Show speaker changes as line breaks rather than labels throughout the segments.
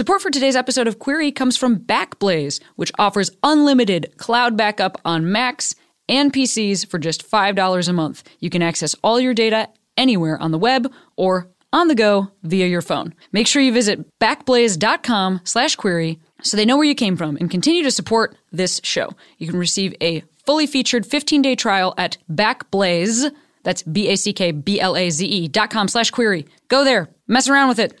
Support for today's episode of Queery comes from Backblaze, which offers unlimited cloud backup on Macs and PCs for just $5 a month. You can access all your data anywhere on the web or on the go via your phone. Make sure you visit backblaze.com slash queery so they know where you came from and continue to support this show. You can receive a fully featured 15-day trial at Backblaze, that's B-A-C-K-B-L-A-Z-E dot com slash queery. Go there, mess around with it,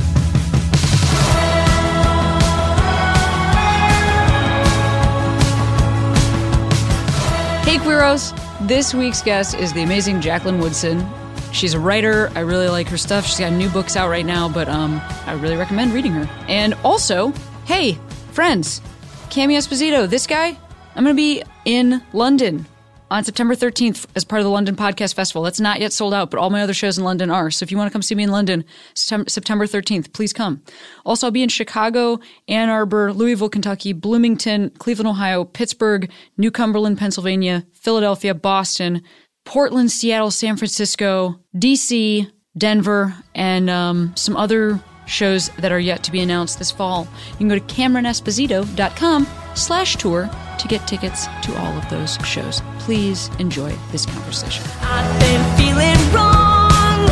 Hey, Queeros! This week's guest is the amazing Jacqueline Woodson. She's a writer. I really like her stuff. She's got new books out right now, but um, I really recommend reading her. And also, hey, friends, Cami Esposito, this guy, I'm going to be in London on September 13th as part of the London Podcast Festival. That's not yet sold out, but all my other shows in London are. So if you want to come see me in London, September 13th, please come. Also, I'll be in Chicago, Ann Arbor, Louisville, Kentucky, Bloomington, Cleveland, Ohio, Pittsburgh, New Cumberland, Pennsylvania, Philadelphia, Boston, Portland, Seattle, San Francisco, DC, Denver, and um, some other shows that are yet to be announced this fall. You can go to CameronEsposito.com slash tour to get tickets to all of those shows. Please enjoy this conversation. I've been feeling wrong,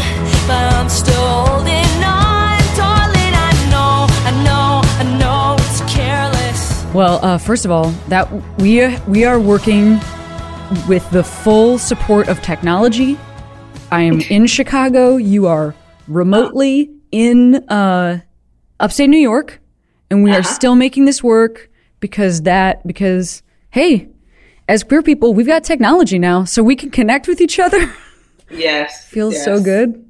but I'm still holding on. Darling, I know, I know, I know it's careless. Well, uh, first of all, that we we are working with the full support of technology. I am in Chicago. You are remotely in uh, upstate New York, and we uh-huh. are still making this work because that because hey, as queer people, we've got technology now, so we can connect with each other.
Yes,
feels
yes.
so good.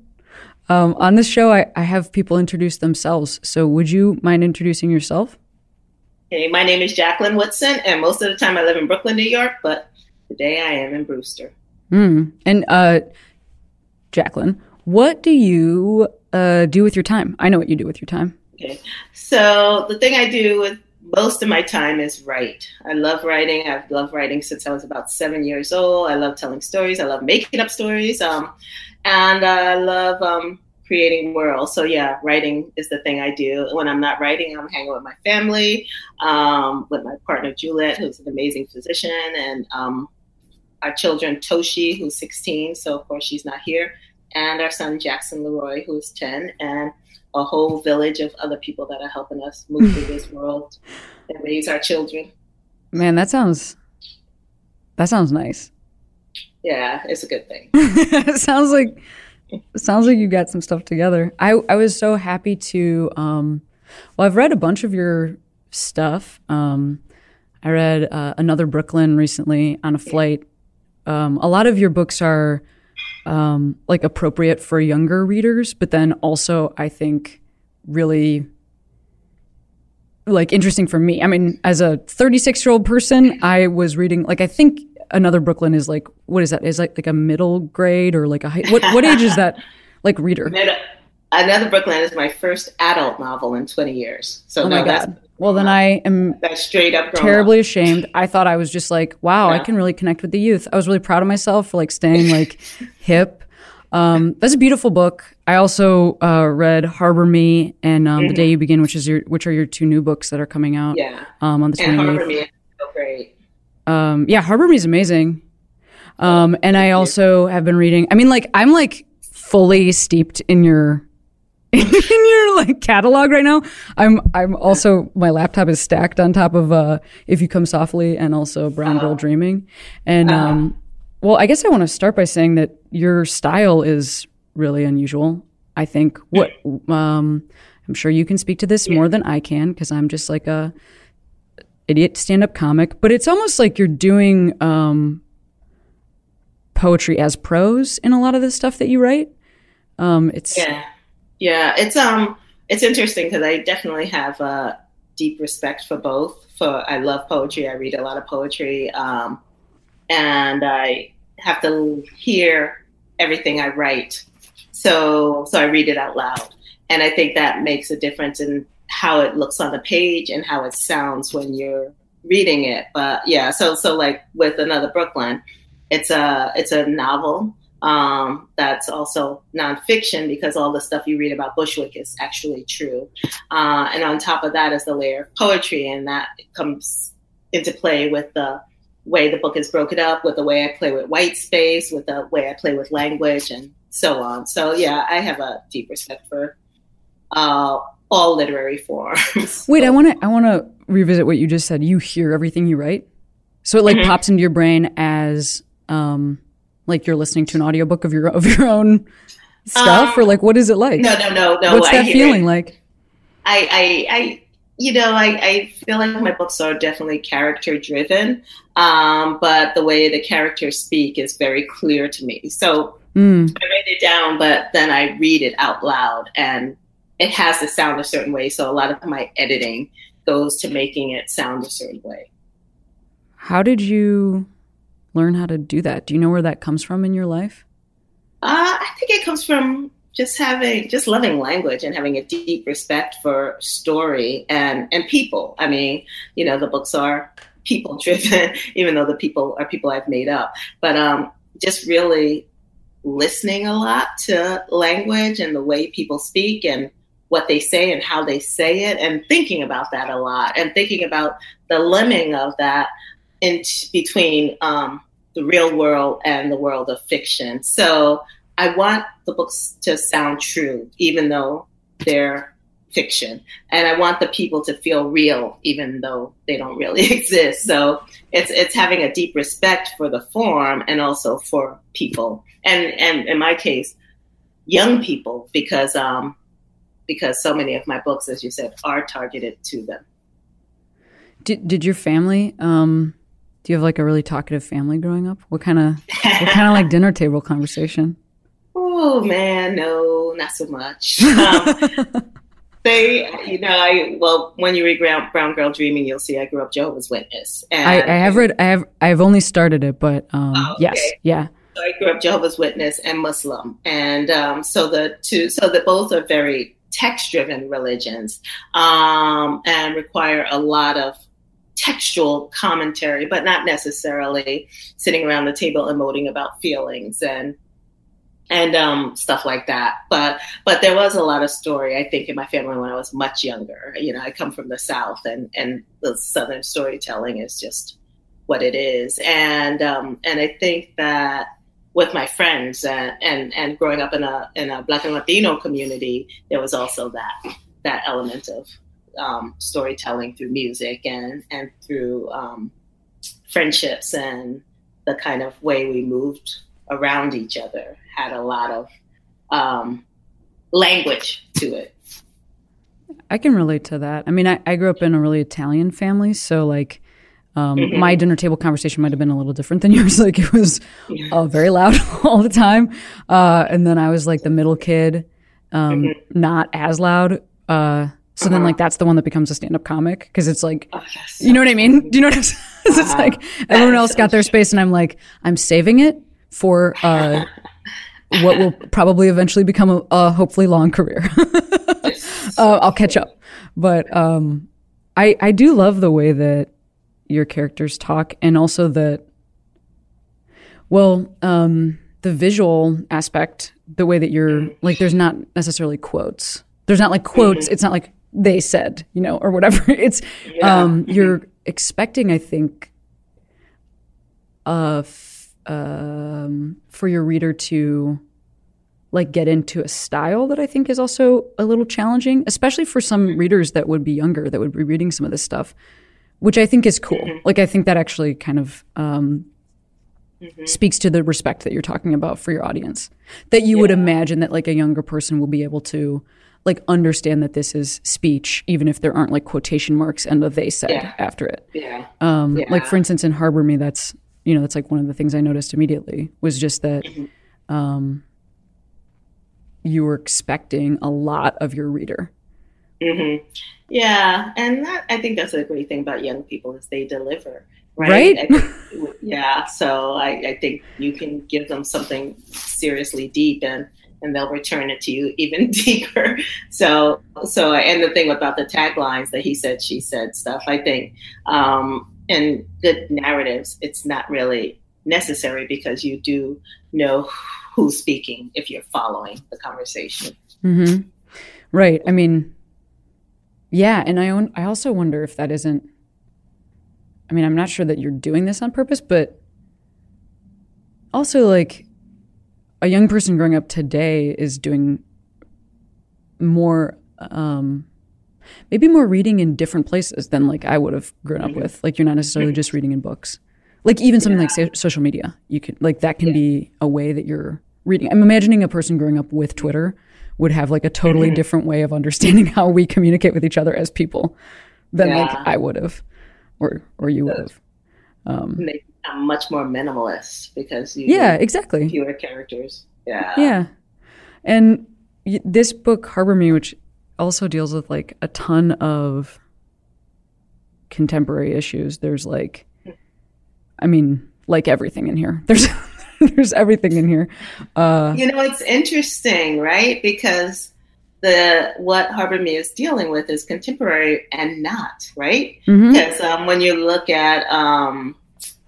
Um, on this show, I, I have people introduce themselves. So, would you mind introducing yourself?
Hey, my name is Jacqueline Woodson, and most of the time I live in Brooklyn, New York, but today I am in Brewster.
Mm. And uh, Jacqueline, what do you uh, do with your time? I know what you do with your time.
Okay. So the thing I do with most of my time is write. I love writing. I've loved writing since I was about seven years old. I love telling stories. I love making up stories. Um, and I love um, creating worlds. So yeah, writing is the thing I do. When I'm not writing, I'm hanging with my family, um, with my partner Juliet, who's an amazing physician, and um, our children Toshi, who's 16. So of course she's not here, and our son Jackson Leroy, who's 10, and a whole village of other people that are helping us move through this world and raise our children.
Man, that sounds that sounds nice.
Yeah, it's a good thing.
it sounds like sounds like you got some stuff together. I I was so happy to um well I've read a bunch of your stuff. Um I read uh, Another Brooklyn recently on a flight. Um, a lot of your books are um, like appropriate for younger readers, but then also I think really like interesting for me. I mean, as a 36 year old person, I was reading like I think another Brooklyn is like what is that? Is like like a middle grade or like a high, what what age is that? Like reader.
Another Brooklyn is my first adult novel in 20 years. So
oh
no,
my god. Well, then I am
that's straight up
terribly
up.
ashamed. I thought I was just like, wow, yeah. I can really connect with the youth. I was really proud of myself for like staying like hip. Um, that's a beautiful book. I also uh, read Harbor Me and um, mm-hmm. The Day You Begin, which is your which are your two new books that are coming out.
Yeah.
Um, on the
twenty eighth. Harbor Me is so great.
Um, yeah, Harbor Me is amazing. Um, and I also have been reading. I mean, like I'm like fully steeped in your in your like catalog right now. I'm I'm also my laptop is stacked on top of uh If You Come Softly and also Brown. Girl Dreaming. And uh-huh. um well, I guess I want to start by saying that your style is really unusual. I think what um I'm sure you can speak to this more than I can because I'm just like a idiot stand-up comic, but it's almost like you're doing um poetry as prose in a lot of the stuff that you write. Um it's
yeah yeah, it's um, it's interesting because I definitely have a deep respect for both. For I love poetry. I read a lot of poetry, um, and I have to hear everything I write. So so I read it out loud. And I think that makes a difference in how it looks on the page and how it sounds when you're reading it. But yeah, so so like with another Brooklyn, it's a it's a novel um, that's also nonfiction because all the stuff you read about Bushwick is actually true. Uh, and on top of that is the layer of poetry, and that comes into play with the way the book is broken up, with the way I play with white space, with the way I play with language, and so on. So yeah, I have a deep respect for uh, all literary forms.
Wait, I want to I want to revisit what you just said. You hear everything you write, so it like mm-hmm. pops into your brain as um, like you're listening to an audiobook of your of your own stuff, um, or like what is it like?
No, no, no, no.
What's that feeling it. like?
I, I, I, you know, I, I feel like my books are definitely character driven, um, but the way the characters speak is very clear to me. So mm. I write it down, but then I read it out loud, and it has to sound a certain way. So a lot of my editing goes to making it sound a certain way.
How did you learn how to do that? Do you know where that comes from in your life?
Uh, I think it comes from just having just loving language and having a deep respect for story and and people. I mean, you know, the books are people driven, even though the people are people I've made up. But um, just really listening a lot to language and the way people speak and what they say and how they say it and thinking about that a lot and thinking about the lemming of that in between um, the real world and the world of fiction. So I want the books to sound true, even though they're fiction. And I want the people to feel real, even though they don't really exist. So it's it's having a deep respect for the form and also for people. And and in my case, young people, because um because so many of my books, as you said, are targeted to them.
Did did your family um do you have like a really talkative family growing up? What kind of what kind of like dinner table conversation?
Oh man, no, not so much. Um, they, you know, I well, when you read Brown, Brown Girl Dreaming, you'll see I grew up Jehovah's Witness.
And, I, I have read, I have, I've only started it, but um, oh, okay. yes, yeah.
So I grew up Jehovah's Witness and Muslim, and um, so the two, so that both are very text-driven religions um, and require a lot of textual commentary, but not necessarily sitting around the table emoting about feelings and and um, stuff like that. But but there was a lot of story, I think, in my family when I was much younger. You know, I come from the South, and and the Southern storytelling is just what it is. And um, and I think that with my friends and, and and growing up in a in a Black and Latino community, there was also that that element of um, storytelling through music and and through um, friendships and the kind of way we moved around each other had a lot of um, language to it.
I can relate to that. I mean, I, I grew up in a really Italian family, so like. Um, mm-hmm. My dinner table conversation might have been a little different than yours. Like it was uh, very loud all the time, uh, and then I was like the middle kid, um, mm-hmm. not as loud. Uh, so uh-huh. then, like, that's the one that becomes a stand-up comic because it's like, oh, yes. you know what I mean? Do you know what I'm saying? Uh-huh. It's like everyone else got their space, and I'm like, I'm saving it for uh, what will probably eventually become a, a hopefully long career. uh, I'll catch up, but um, I I do love the way that your characters talk, and also that, well, um, the visual aspect, the way that you're like, there's not necessarily quotes. There's not like quotes. Mm-hmm. It's not like they said, you know, or whatever. It's yeah. um, you're expecting, I think, uh, f- um, for your reader to like get into a style that I think is also a little challenging, especially for some readers that would be younger that would be reading some of this stuff, which I think is cool. Mm-hmm. Like I think that actually kind of um, mm-hmm. speaks to the respect that you're talking about for your audience. That you yeah. would imagine that like a younger person will be able to like understand that this is speech, even if there aren't like quotation marks and the they said yeah. after it.
Yeah. Um,
yeah. Like for instance, in Harbor Me, that's you know that's like one of the things I noticed immediately was just that mm-hmm. um, you were expecting a lot of your reader.
Mm-hmm. Yeah, and that, I think that's a great thing about young people is they deliver right?
Right?
Think- yeah. So I, I think you can give them something seriously deep and and they'll return it to you even deeper. So so and the thing about the taglines that he said, she said stuff, I think, um, and good narratives, it's not really necessary because you do know who's speaking if you're following the conversation.
hmm Right. I mean, yeah, and I own, I also wonder if that isn't. I mean, I'm not sure that you're doing this on purpose, but also like a young person growing up today is doing more, um, maybe more reading in different places than like I would have grown up
Mhm.
with. Like you're not necessarily just reading in books. Like even something like so- social media, you can like that can
Yeah.
be a way that you're reading. I'm imagining a person growing up with Twitter would have like a totally
Mhm.
different way of understanding how we communicate with each other as people than like I would have or or you would have. Um,
And much more minimalist because you
yeah,
have
exactly.
fewer characters. Yeah.
Yeah. And this book, Harbor Me, which also deals with like a ton of contemporary issues. There's like, I mean, like everything in here. There's there's everything in here. Uh,
You know, it's interesting, right? Because the what Harbor Me is dealing with is contemporary and not, right?
mhm.
Because um, when you look at um,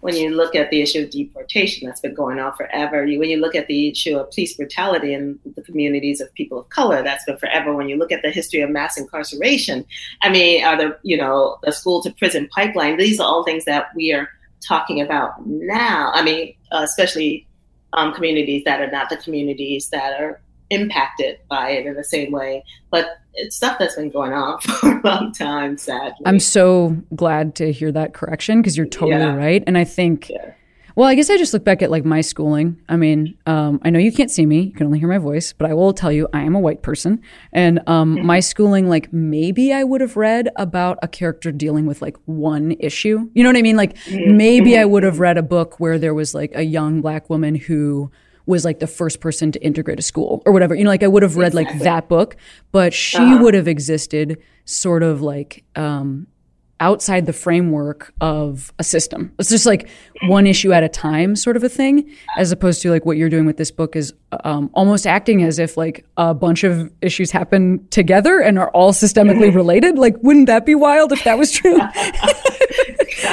when you look at the issue of deportation that's been going on forever, when you look at the issue of police brutality in the communities of people of color, that's been forever. When you look at the history of mass incarceration, I mean, are the you know the school to prison pipeline? These are all things that we are talking about now. I mean, uh, especially um, communities that are not the communities that are impacted by it in the same way. But it's stuff that's been going on for a long time, sadly.
I'm so glad to hear that correction because you're totally
Yeah.
right. And I think,
Yeah.
well, I guess I just look back at like my schooling. I mean, um, I know you can't see me, you can only hear my voice, but I will tell you I am a white person. And um, my schooling, like maybe I would have read about a character dealing with like one issue. You know what I mean? Like maybe I would have read a book where there was like a young black woman who was like the first person to integrate a school or whatever. You know, like I would have read like that book, but she
Uh-huh.
would have existed sort of like um, outside the framework of a system. It's just like one issue at a time, sort of a thing, as opposed to like what you're doing with this book is um, almost acting as if like a bunch of issues happen together and are all systemically related. Like, wouldn't that be wild if that was true?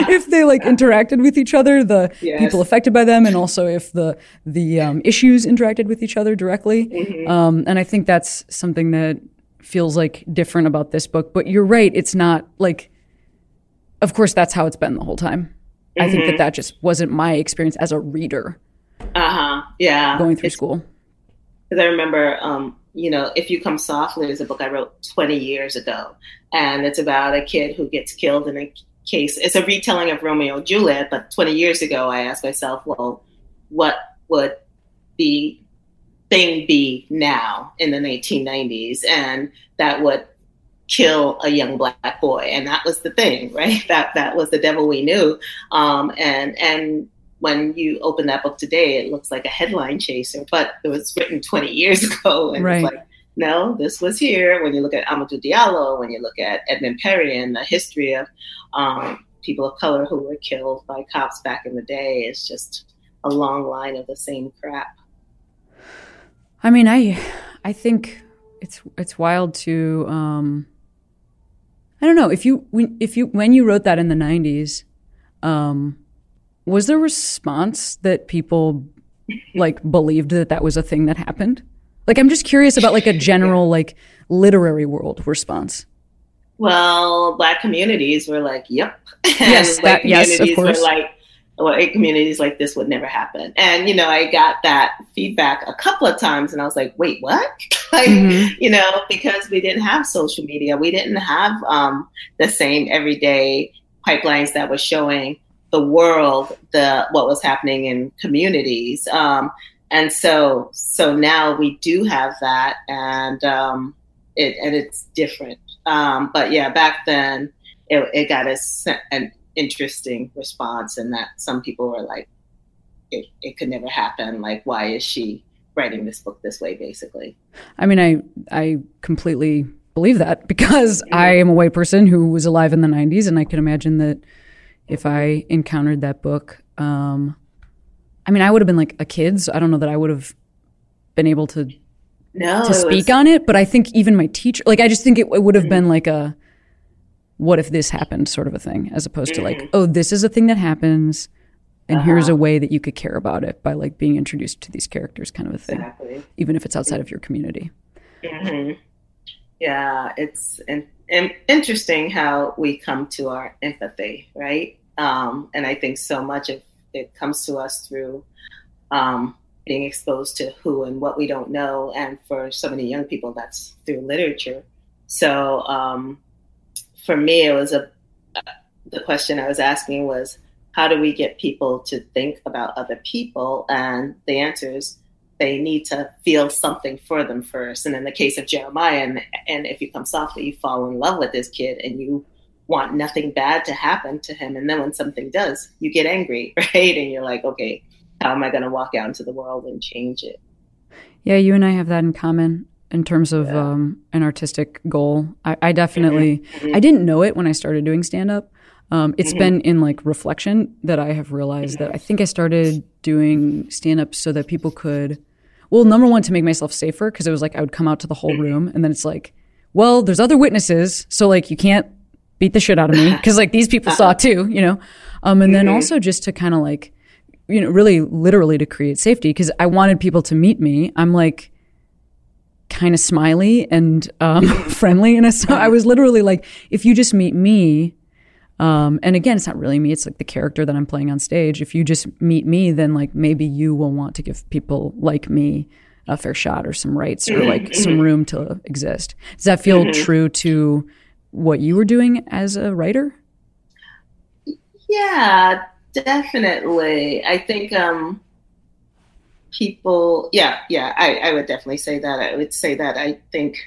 if they like interacted with each other, the
Yes.
people affected by them, and also if the the um, issues interacted with each other directly.
Mm-hmm.
Um, and I think that's something that feels like different about this book. But you're right; it's not like. Of course, that's how it's been the whole time. I think
Mm-hmm.
that that just wasn't my experience as a reader
Uh huh. Yeah.
going through
It's-
school.
Because I remember, um, you know, If You Come Softly is a book I wrote 20 years ago. And it's about a kid who gets killed in a case. It's a retelling of Romeo and Juliet, but 20 years ago, I asked myself, well, what would the thing be now in the 1990s? And that would kill a young black boy. And that was the thing, right? That, that was the devil we knew. Um, and, and, when you open that book today, it looks like a headline chaser, but it was written 20 years ago. And
Right.
it's like, no, this was here. When you look at Amadou Diallo, when you look at Edmund Perry and the history of um, people of color who were killed by cops back in the day, it's just a long line of the same crap.
I mean, I I think it's it's wild to um I don't know if you when if you when you wrote that in the 90s um was there response that people like believed that that was a thing that happened? Like I'm just curious about like a general like literary world response.
Well, black communities were like, "Yep."
Yes,
and
that- yes, of
communities
course.
were like, white communities like this would never happen. And you know, I got that feedback a couple of times, and I was like, "Wait, what?" like,
Mhm.
you know, because we didn't have social media, we didn't have um, the same everyday pipelines that was showing the world the what was happening in communities. Um, and so, so now we do have that, and um, it and it's different. Um, but yeah, back then it, it got a, an interesting response, and that some people were like, it, it could never happen. Like, why is she writing this book this way, basically?
I mean, I I completely believe that because I am a white person who was alive in the '90s, and I can imagine that if I encountered that book. Um, I mean, I would have been like a kid, so I don't know that I would have been able to
no,
to speak was, on it. But I think even my teacher, like, I just think it, it would have mm-hmm. been like a what if this happened sort of a thing, as opposed mm-hmm. to like, mm-hmm. oh, this is a thing that happens, and uh-huh. here's a way that you could care about it by like being introduced to these characters, kind of a thing, exactly. even if it's outside of your community.
Mm-hmm. Yeah, it's in, in, interesting how we come to our empathy, right? Um, and I think so much of it comes to us through um, being exposed to who and what we don't know, and for so many young people, that's through literature. So um, for me, it was a the question I was asking was how do we get people to think about other people? And the answer is they need to feel something for them first. And in the case of Jeremiah, and, and if you come softly, you fall in love with this kid and you want nothing bad to happen to him. And then when something does, you get angry, right? And you're like, okay, how am I going to walk out into the world and change it?
Yeah, you and I have that in common in terms of yeah. um, an artistic goal. I, I definitely, mm-hmm. I didn't know it when I started doing stand up. Um, it's mm-hmm. been in like reflection that I have realized that I think I started doing stand up so that people could, well, number one, to make myself safer, because it was like I would come out to the whole mm-hmm. room and then it's like, well, there's other witnesses. So like you can't beat the shit out of me because like these people saw too, you know? Um, and then mm-hmm. also just to kind of like, you know, really literally to create safety because I wanted people to meet me. I'm like, kind of smiley and um, friendly. And so I was literally like, if you just meet me, um, and again, it's not really me, it's like the character that I'm playing on stage. If you just meet me, then like maybe you will want to give people like me a fair shot or some rights or like some room to exist. Does that feel mm-hmm. true to what you were doing as a writer?
Yeah, definitely. I think um, people, yeah, yeah, I, I would definitely say that. I would say that I think,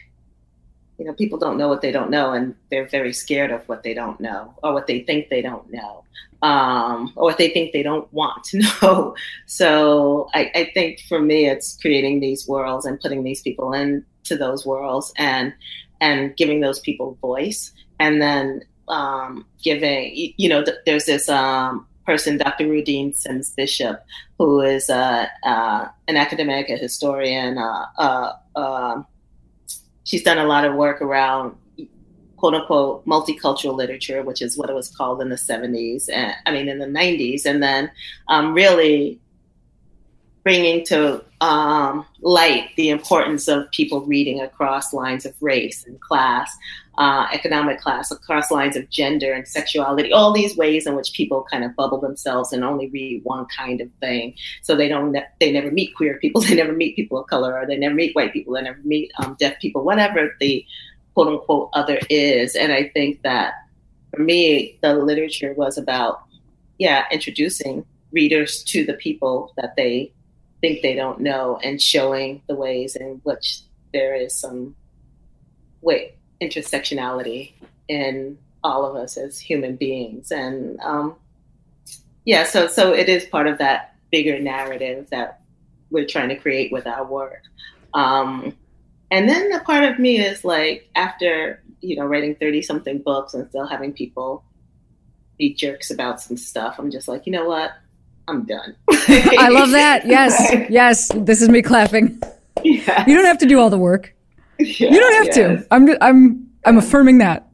you know, people don't know what they don't know, and they're very scared of what they don't know or what they think they don't know. Um, or what they think they don't want to know. So I, I think for me, it's creating these worlds and putting these people into those worlds and and giving those people voice, and then um, giving you know th- there's this um, person, Dr. Rudine Sims Bishop, who is uh, uh, an academic, a historian. Uh, uh um, she's done a lot of work around quote unquote multicultural literature, which is what it was called in the 70s, and I mean in the 90s, and then um, really bringing to um, light the importance of people reading across lines of race and class, uh, economic class, across lines of gender and sexuality, all these ways in which people kind of bubble themselves and only read one kind of thing. So they don't, they never meet queer people, they never meet people of color, or they never meet white people, they never meet um, deaf people, whatever the quote unquote other is. And I think that for me, the literature was about, yeah, introducing readers to the people that they think they don't know and showing the ways in which there is some way intersectionality in all of us as human beings. And um, yeah so so it is part of that bigger narrative that we're trying to create with our work. Um, and then the part of me is like after you know writing 30 something books and still having people be jerks about some stuff i'm just like you know what I'm done. I
love that. Yes, yes. This is me clapping. Yes. You don't have to do all the work. Yes, you don't have yes. to. I'm I'm I'm affirming that.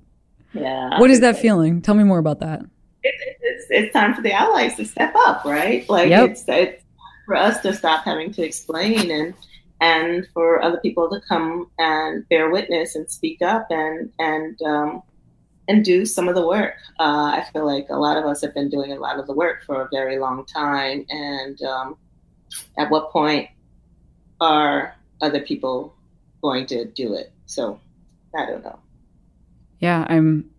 Yeah.
What is that feeling? Tell me more about that.
It's, it's, it's time for the allies to step up, right? Like yep. it's, it's for us to stop having to explain and and for other people to come and bear witness and speak up and and um, and do some of the work. Uh, I feel like a lot of us have been doing a lot of the work for a very long time. And um, at what point are other people going to do it? So I don't know.
Yeah, I'm.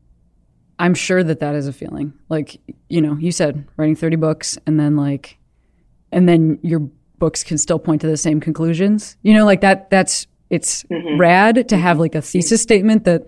I'm sure that that is a feeling. Like you know, you said writing 30 books, and then like, and then your books can still point to the same conclusions. You know, like that. That's it's mm-hmm. rad to have like a thesis statement that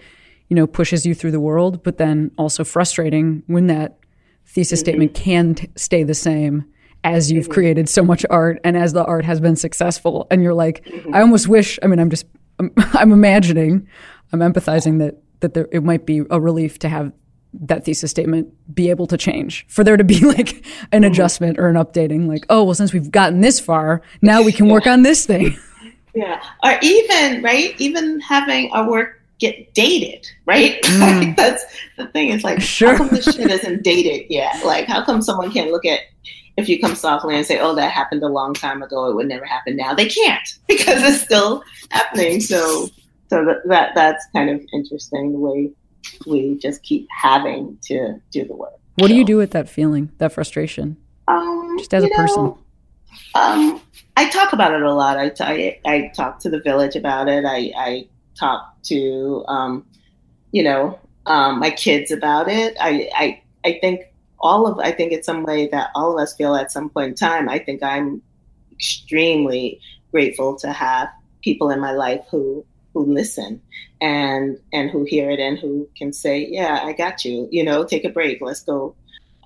you know, pushes you through the world, but then also frustrating when that thesis mm-hmm. statement can t- stay the same as you've mm-hmm. created so much art and as the art has been successful. And you're like, mm-hmm. I almost wish, I mean, I'm just, I'm, I'm imagining, I'm empathizing that, that there, it might be a relief to have that thesis statement be able to change for there to be like an mm-hmm. adjustment or an updating like oh well since we've gotten this far now we can yeah. work on this thing
yeah or even right even having a work get dated right mm. that's the thing it's like sure. how come this shit isn't dated yet like how come someone can't look at if you come softly and say oh that happened a long time ago it would never happen now they can't because it's still happening so so that, that that's kind of interesting the way we just keep having to do the work.
What so, do you do with that feeling, that frustration? Um, just as a know, person.
Um, I talk about it a lot. I, I, I talk to the village about it. I, I talk to, um, you know, um, my kids about it. I, I, I think all of, I think it's some way that all of us feel at some point in time. I think I'm extremely grateful to have people in my life who who listen and and who hear it and who can say, "Yeah, I got you." You know, take a break. Let's go.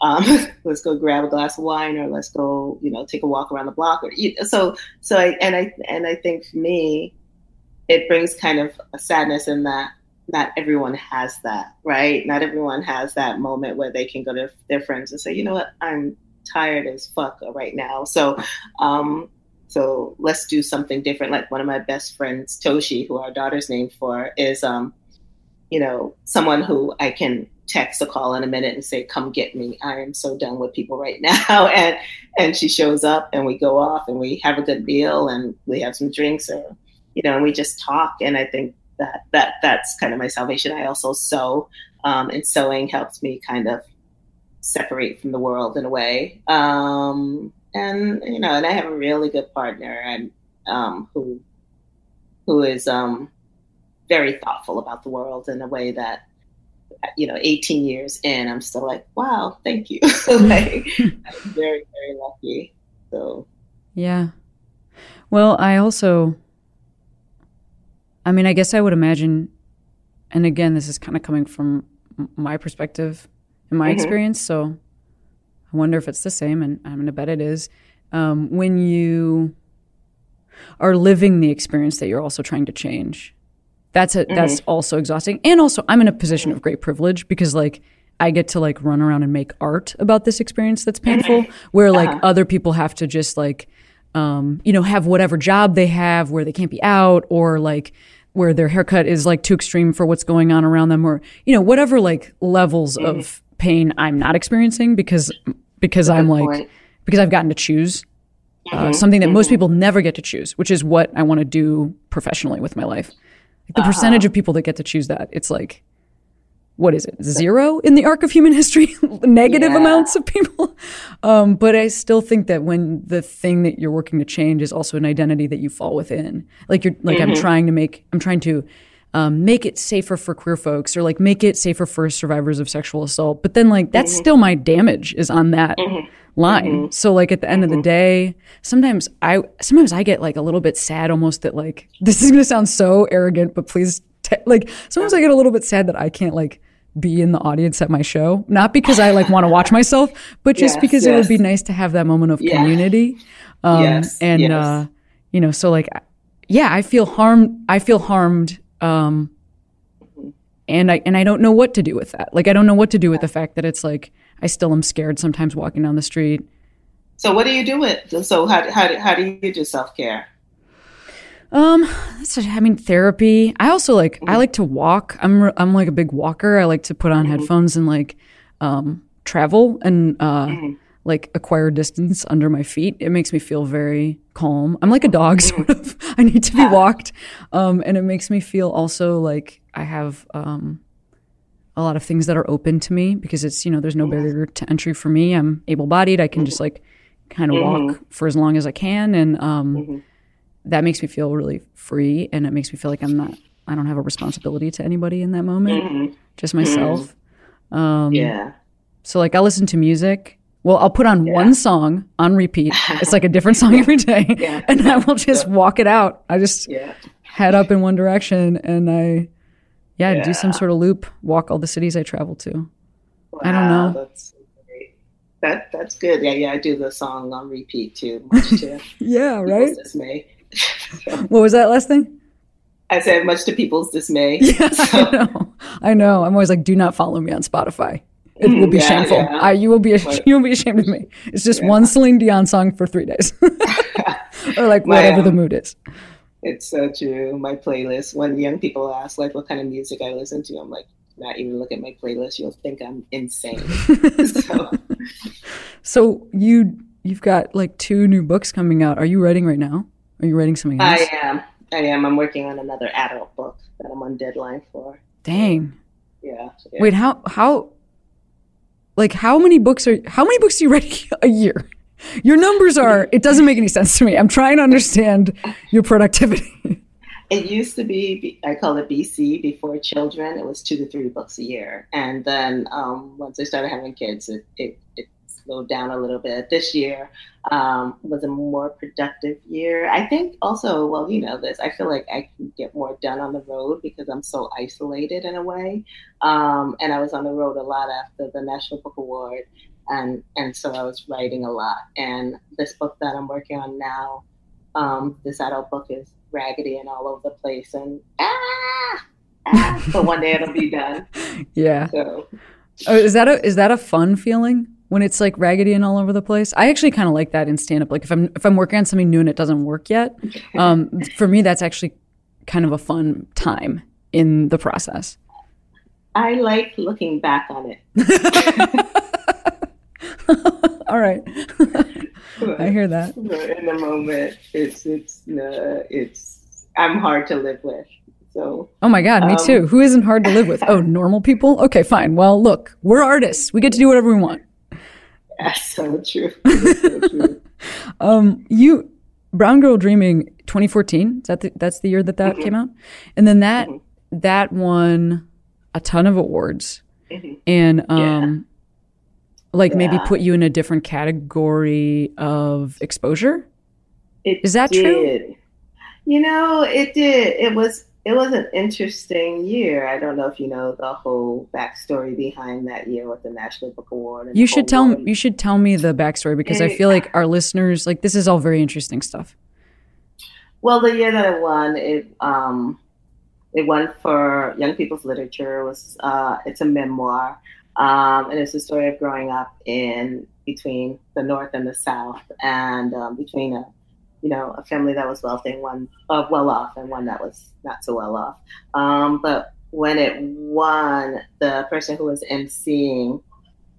Um, let's go grab a glass of wine, or let's go, you know, take a walk around the block. Or so, so I and I and I think for me, it brings kind of a sadness in that not everyone has that, right? Not everyone has that moment where they can go to their friends and say, you know what, I'm tired as fuck right now. So, um, so let's do something different. Like one of my best friends, Toshi, who our daughter's named for, is um, you know, someone who I can text a call in a minute and say, "Come get me." I am so done with people right now, and and she shows up, and we go off, and we have a good meal, and we have some drinks, or you know, and we just talk. And I think that that that's kind of my salvation. I also sew, um, and sewing helps me kind of separate from the world in a way. Um, and you know, and I have a really good partner and um, who who is um, very thoughtful about the world in a way that you know 18 years in i'm still like wow thank you like i'm very very lucky so
yeah well i also i mean i guess i would imagine and again this is kind of coming from my perspective and my mm-hmm. experience so I wonder if it's the same, and I'm going to bet it is. Um, when you are living the experience that you're also trying to change, that's a, mm-hmm. that's also exhausting. And also, I'm in a position of great privilege because like I get to like run around and make art about this experience that's painful, mm-hmm. where like uh-huh. other people have to just like, um, you know, have whatever job they have where they can't be out or like where their haircut is like too extreme for what's going on around them or, you know, whatever like levels mm-hmm. of pain I'm not experiencing because because I'm like point. because I've gotten to choose uh, mm-hmm. something that mm-hmm. most people never get to choose, which is what I want to do professionally with my life. Like the uh-huh. percentage of people that get to choose that, it's like what is it zero in the arc of human history negative yeah. amounts of people um, but i still think that when the thing that you're working to change is also an identity that you fall within like you're like mm-hmm. i'm trying to make i'm trying to um, make it safer for queer folks or like make it safer for survivors of sexual assault. But then like that's mm-hmm. still my damage is on that mm-hmm. line. Mm-hmm. So like at the end of the mm-hmm. day, sometimes I sometimes I get like a little bit sad almost that like this is gonna sound so arrogant, but please t- like sometimes I get a little bit sad that I can't like be in the audience at my show. Not because I like want to watch myself, but just yes, because yes. it would be nice to have that moment of yeah. community. Um, yes, and yes. uh, you know, so like yeah, I feel harmed. I feel harmed um, and I and I don't know what to do with that. Like I don't know what to do with the fact that it's like I still am scared sometimes walking down the street.
So what do you do with? So how how how do you do self care?
Um, I mean therapy. I also like mm-hmm. I like to walk. I'm I'm like a big walker. I like to put on mm-hmm. headphones and like um travel and uh mm-hmm like acquire distance under my feet. It makes me feel very calm. I'm like a dog, sort of. I need to be walked. Um, and it makes me feel also like I have um, a lot of things that are open to me because it's, you know, there's no barrier to entry for me. I'm able bodied. I can just like kind of walk mm-hmm. for as long as I can. And um, mm-hmm. That makes me feel really free. And it makes me feel like I'm not, I don't have a responsibility to anybody in that moment, mm-hmm. just myself. Um,
yeah.
So like I listen to music well, I'll put on yeah. one song on repeat. It's like a different song every day, yeah. and I will just walk it out. I just yeah. head up in one direction, and I, yeah, do some sort of loop, walk all the cities I travel to. Wow, I don't know.
That's great. That that's good. Yeah, yeah. I do the song on repeat too. Much
to yeah, right. Dismay. what was that last thing?
I said much to people's dismay.
Yeah, so. I know. I know. I'm always like, do not follow me on Spotify. It will be
Yeah,
shameful.
yeah.
I, you will be you will be ashamed of me. It's just one Celine Dion song for three days, or like
My,
whatever the
um,
mood is.
It's so true. My playlist. When young people ask like what kind of music I listen to, I'm like, not even look at my playlist. You'll think I'm insane. so
So you you've got like two new books coming out. Are you writing right now? Are you writing something else?
I am. I am. I'm working on another adult book that I'm on deadline for.
Dang.
Yeah. yeah.
Wait, how how like how many books are how many books do you write a year? Your numbers are it doesn't make any sense to me. I'm trying to understand your productivity.
It used to be, I call it BC, before children. It was two to three books a year. And then um, once I started having kids, it, it, it slowed down a little bit. This year um, was a more productive year. I think also, well, you know this, I feel like I can get more done on the road because I'm so isolated in a way. Um, and I was on the road a lot after the National Book Award. And, and so I was writing a lot. And this book that I'm working on now, um, this adult book is raggedy and all over the place and ah, ah but one day it'll be done
yeah.
so
Oh, is that a is that a fun feeling when it's like raggedy and all over the place? I actually kind of like that in stand up. Like if I'm if I'm working on something new and it doesn't work yet, um, for me that's actually kind of a fun time in the process.
i like looking back on it
all right, I hear that.
in the moment it's it's uh, it's i'm hard to live with so
Oh my god, me
Um,
too. Who isn't hard to live with? Oh, normal people. Okay, fine. Well, look, we're artists. We get to do whatever we want.
That's so true That's so true
Um, you, Brown Girl Dreaming, 2014. Is that the, that's the year that that
Mhm.
came out? And then that
Mhm.
that won a ton of awards,
Mhm.
and um, like maybe put you in a different category of exposure.
It
Is that true?
You know, it did. It was it was an interesting year. I don't know if you know the whole backstory behind that year with the National Book Award. And
You should tell you should tell me the backstory because I feel like our listeners like this is all very interesting stuff.
Well, the year that it won, it um, it won for young people's literature. It was uh, it's a memoir, um, and it's the story of growing up in between the North and the South, and um, between a you know a family that was wealthy and one uh, well off, and one that was not so well off. Um, but when it won, the person who was emceeing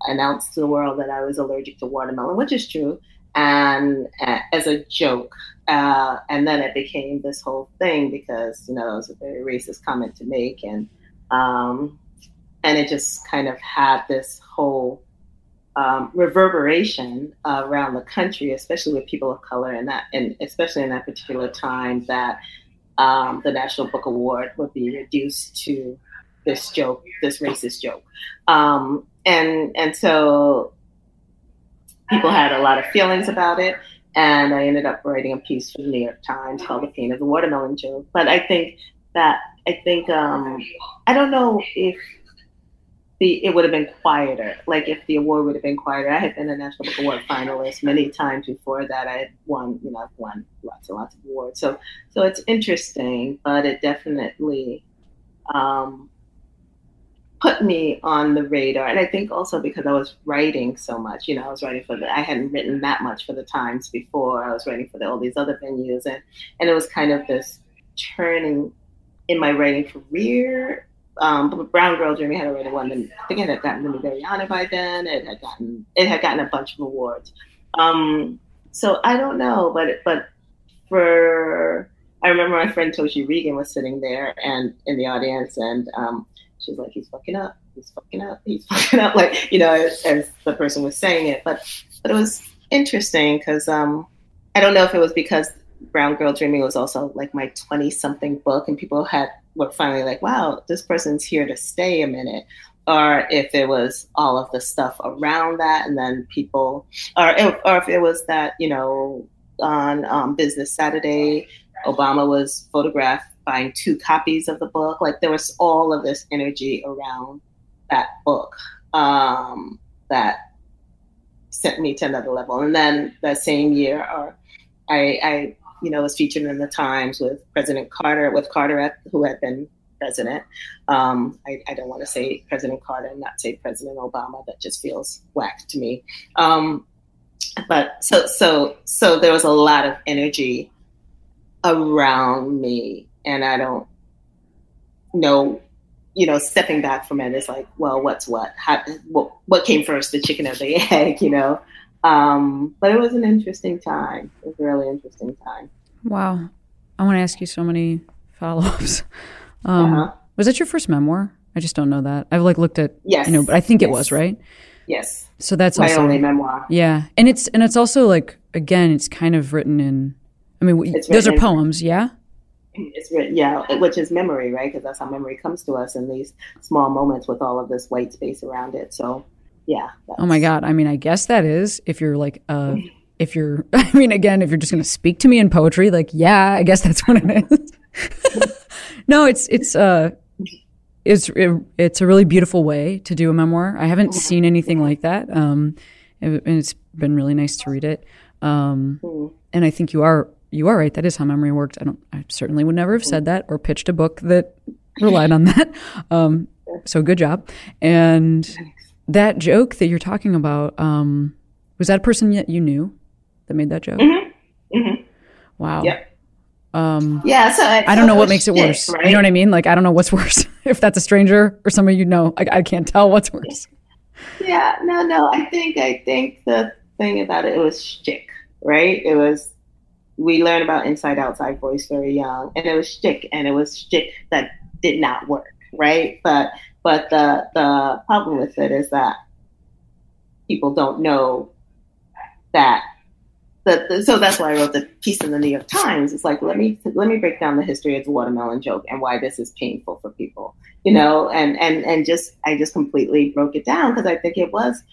announced to the world that I was allergic to watermelon, which is true, and uh, as a joke. Uh, and then it became this whole thing because you know it was a very racist comment to make, and um, and it just kind of had this whole um, reverberation uh, around the country, especially with people of color, and that, and especially in that particular time that um, the National Book Award would be reduced to this joke, this racist joke, um, and and so people had a lot of feelings about it. And I ended up writing a piece for the New York Times called "The Pain of the Watermelon Joke." But I think that I think um, I don't know if the it would have been quieter. Like if the award would have been quieter. I had been a National Book Award finalist many times before that. I had won, you know, I've won lots and lots of awards. So so it's interesting, but it definitely um, put me on the radar. And I think also because I was writing so much, you know, I was writing for the, I hadn't written that much for the Times before. I was writing for the, all these other venues. And, and it was kind of this turning in my writing career. Um, Brown Girl Dreaming had already won the, I think it had gotten the Nigeriana by then. It had gotten, it had gotten a bunch of awards. Um, so I don't know, but, but for, I remember my friend Toshi Regan was sitting there and in the audience and, um, she's like, he's fucking up, he's fucking up, he's fucking up, like you know, as, as the person was saying it. But but it was interesting because um, I don't know if it was because Brown Girl Dreaming was also like my twenty something book, and people had were finally like, wow, this person's here to stay a minute. Or if it was all of the stuff around that, and then people, or if, or if it was that you know on um, Business Saturday, Obama was photographed buying two copies of the book. Like there was all of this energy around that book um, that sent me to another level. And then that same year, or I, I, you know, was featured in the Times with President Carter, with Carter, at, who had been president. Um, I, I, don't want to say President Carter and not say President Obama. That just feels whack to me. Um, but so so so there was a lot of energy around me, and I don't know. You know, stepping back from it is like, well, what's what? How, what, what came first, the chicken or the egg? You know, um, but it was an interesting time. It was a really interesting time.
Wow. I want to ask you so many follow ups. Um, uh-huh. Was that your first memoir? I just don't know that. I've like looked at, yes, you know, but I think yes. it was, right?
Yes.
So that's
my
also,
only memoir.
Yeah, and it's and it's also like again, it's kind of written in. I mean, it's those are poems, yeah.
It's written, yeah, which is memory, right? Because that's how memory comes to us in these small moments with all of this white space around it. So, yeah.
Oh my god! I mean, I guess that is if you're like uh if you're, I mean, again, if you're just going to speak to me in poetry, like, yeah, I guess that's what it is. no, it's, it's, uh, it's, it, it's a really beautiful way to do a memoir. I haven't seen anything like that. Um, and it's been really nice to read it. Um, and I think you are, you are right. That is how memory worked. I don't, I certainly would never have said that or pitched a book that relied on that. Um, so good job. And that joke that you're talking about, um, was that a person that you knew? that made that joke?
Mm-hmm. Mm-hmm.
Wow.
Yep.
Um,
yeah, so I,
I don't know what makes it worse. Right? You know what I mean? Like, I don't know what's worse. if that's a stranger or somebody you know, I, I can't tell what's worse.
Yeah, no, no. I think, I think the thing about it, it was shtick, right? It was, we learned about inside outside voice very young, and it was shtick, and it was shtick that did not work, right? But, but the the problem with it is that people don't know that the, so that's why I wrote the piece in the New York Times. It's like let me let me break down the history of the watermelon joke and why this is painful for people, you know, and and and just I just completely broke it down because I think it was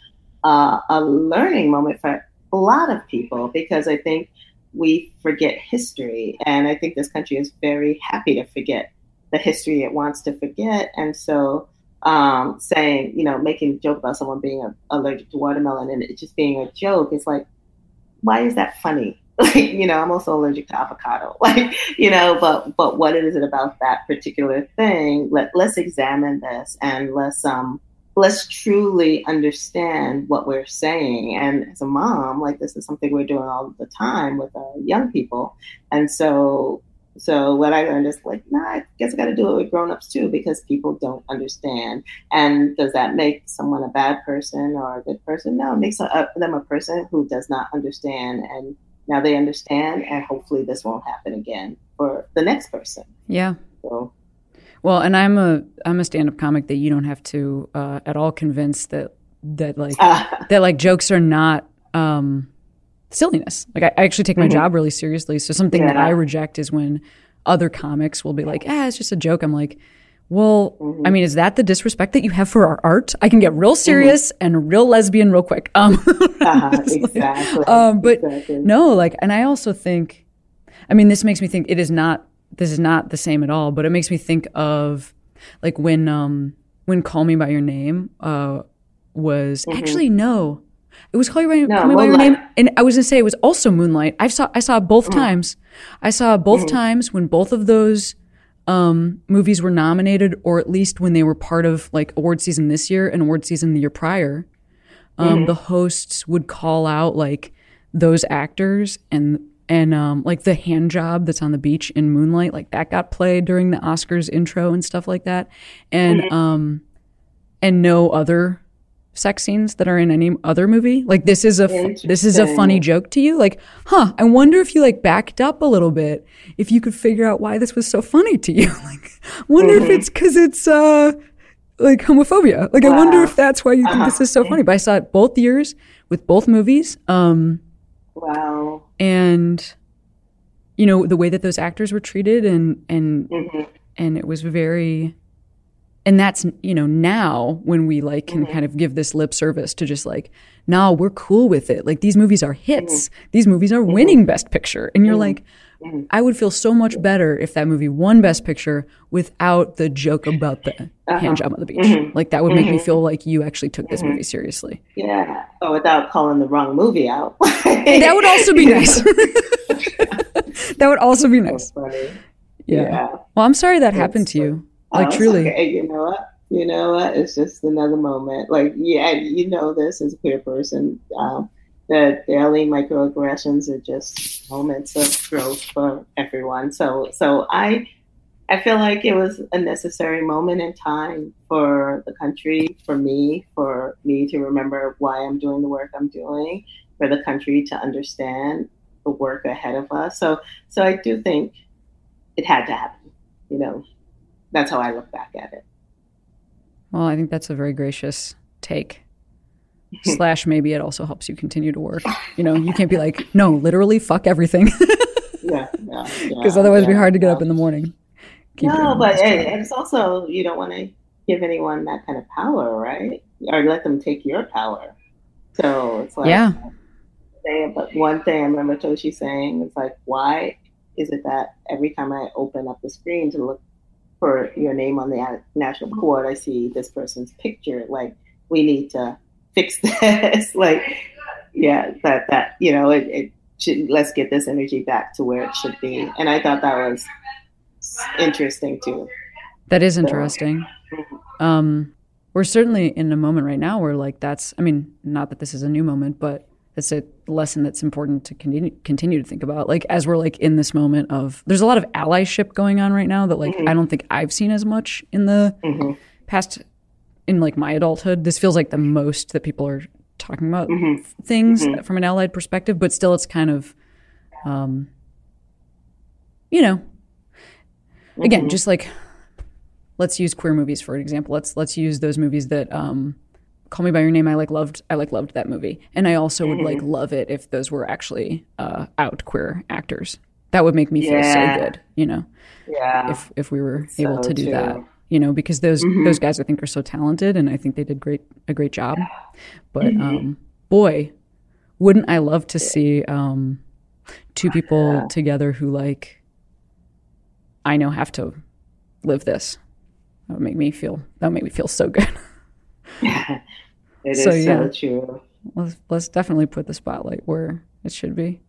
uh, a learning moment for a lot of people because I think we forget history, and I think this country is very happy to forget the history it wants to forget, and so um, saying, you know, making a joke about someone being allergic to watermelon and it just being a joke, it's like why is that funny? Like, you know, I'm also allergic to avocado. Like, you know, but but what is it about that particular thing? Let let's examine this and let's um let's truly understand what we're saying. And as a mom, like this is something we're doing all the time with our young people. And so so what I learned is like, nah, I guess I got to do it with grown-ups too because people don't understand. And does that make someone a bad person or a good person? No, it makes a, them a person who does not understand. And now they understand, and hopefully this won't happen again for the next person.
Yeah. So. Well, and I'm a I'm a stand-up comic that you don't have to uh, at all convince that that like uh, that like jokes are not um, silliness. Like I, I actually take my mm-hmm. job really seriously. So something yeah. that I reject is when other comics will be like, "Ah, it's just a joke." I'm like, "Well, mm-hmm. I mean, is that the disrespect that you have for our art? I can get real mm-hmm. serious mm-hmm. and real lesbian real quick." Um,
uh-huh, exactly.
um, but
exactly.
no, like, and I also think, I mean, this makes me think it is not. This is not the same at all. But it makes me think of like when um when "Call Me by Your Name" uh was mm-hmm. actually no it was Call, You by, no, Call Me by Your Name, and I was gonna say it was also Moonlight. I saw I saw both mm. times. I saw both mm. times when both of those um, movies were nominated, or at least when they were part of like award season this year and award season the year prior. Um, mm. The hosts would call out like those actors and and um, like the hand job that's on the beach in Moonlight, like that got played during the Oscars intro and stuff like that, and mm-hmm. um, and no other sex scenes that are in any other movie? Like this is a this is a funny joke to you? Like, huh, I wonder if you like backed up a little bit if you could figure out why this was so funny to you. like wonder mm-hmm. if it's cuz it's uh like homophobia. Like wow. I wonder if that's why you think uh-huh. this is so funny. But I saw it both years with both movies. Um
wow.
And you know, the way that those actors were treated and and
mm-hmm.
and it was very and that's you know now when we like can mm-hmm. kind of give this lip service to just like now we're cool with it like these movies are hits mm-hmm. these movies are winning mm-hmm. best picture and you're mm-hmm. like mm-hmm. i would feel so much better if that movie won best picture without the joke about the uh-huh. hand job on the beach mm-hmm. like that would make me feel like you actually took this movie seriously
yeah or without calling the wrong movie out
that would also be nice that would also be nice
yeah.
yeah. well i'm sorry that happened to you Like truly.
Okay, you know what? You know what? It's just another moment. Like, yeah, you know this as a queer person. Um, the daily microaggressions are just moments of growth for everyone. So, so I, I feel like it was a necessary moment in time for the country, for me, for me to remember why I'm doing the work I'm doing, for the country to understand the work ahead of us. So, so I do think it had to happen. You know, that's how I look back at it.
Well, I think that's a very gracious take. Slash, maybe it also helps you continue to work. You know, you can't be like, no, literally, fuck everything.
yeah, yeah.
Because otherwise, yeah, it'd be hard to get yeah. up in the morning.
Keep no, but it, it's also you don't want to give anyone that kind of power, right? Or let them take your power. So it's like,
yeah.
But one thing I remember Toshi saying is like, why is it that every time I open up the screen to look for your name on the national board, I see this person's picture. Like, we need to fix this. like, yeah, that that you know, it, it should let's get this energy back to where it should be. And I thought that was interesting too.
That is interesting. So, um, we're certainly in a moment right now where like that's. I mean, not that this is a new moment, but it's a lesson that's important to continue continue to think about. Like as we're like in this moment of there's a lot of allyship going on right now that like mm-hmm. I don't think I've seen as much in the mm-hmm. past in like my adulthood. This feels like the most that people are talking about mm-hmm. things mm-hmm. from an allied perspective, but still it's kind of um you know again, mm-hmm. just like let's use queer movies for an example. Let's let's use those movies that um Call Me by Your Name, I like loved. I like loved that movie, and I also mm-hmm. would like mm-hmm. love it if those were actually uh, out queer actors. That would make me feel yeah. so good, you know.
Yeah.
If if we were so able to do true. that, you know, because those mm-hmm. those guys I think are so talented, and I think they did great a great job. But mm-hmm. um, boy, wouldn't I love to see um, two people yeah. together who like I know have to live this. That would make me feel that would make me feel so good.
It so, is yeah, so true.
Let's, let's definitely put the spotlight where it should be.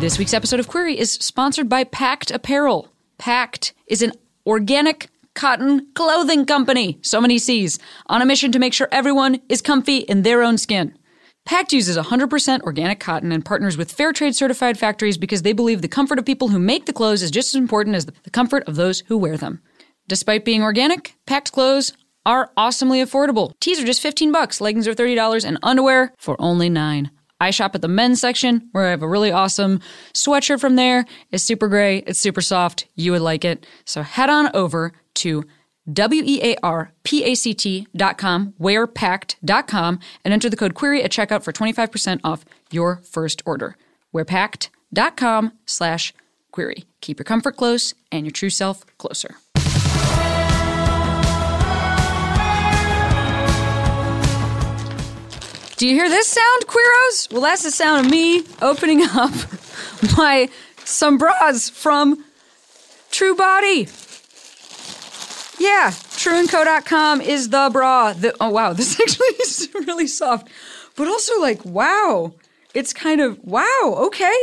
This week's episode of Queery is sponsored by Pact Apparel. Pact is an organic cotton clothing company, so many C's, on a mission to make sure everyone is comfy in their own skin. Pact uses 100% organic cotton and partners with fair trade certified factories because they believe the comfort of people who make the clothes is just as important as the comfort of those who wear them. Despite being organic, Pact clothes are awesomely affordable. Tees are just 15 bucks, leggings are $30, and underwear for only 9. I shop at the men's section where I have a really awesome sweatshirt from there. It's super gray, it's super soft. You would like it. So head on over to W-E-A-R-P-A-C-T dot com, wearpact.com, and enter the code queery at checkout for 25% off your first order. Wearpact.com slash queery. Keep your comfort close and your true self closer. Do you hear this sound, Queeros? Well, that's the sound of me opening up my some bras from True Body. Yeah, trueandco.com is the bra. The, oh, wow, this actually is really soft. But also, like, wow, it's kind of, wow, okay.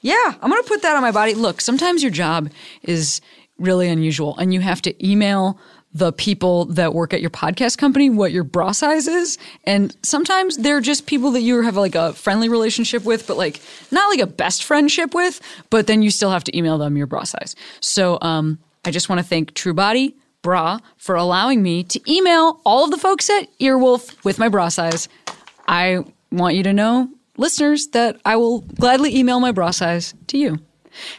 Yeah, I'm going to put that on my body. Look, sometimes your job is really unusual and you have to email the people that work at your podcast company what your bra size is and sometimes they're just people that you have like a friendly relationship with but like not like a best friendship with but then you still have to email them your bra size so um, i just want to thank truebody Bra for allowing me to email all of the folks at Earwolf with my bra size. I want you to know, listeners, that I will gladly email my bra size to you.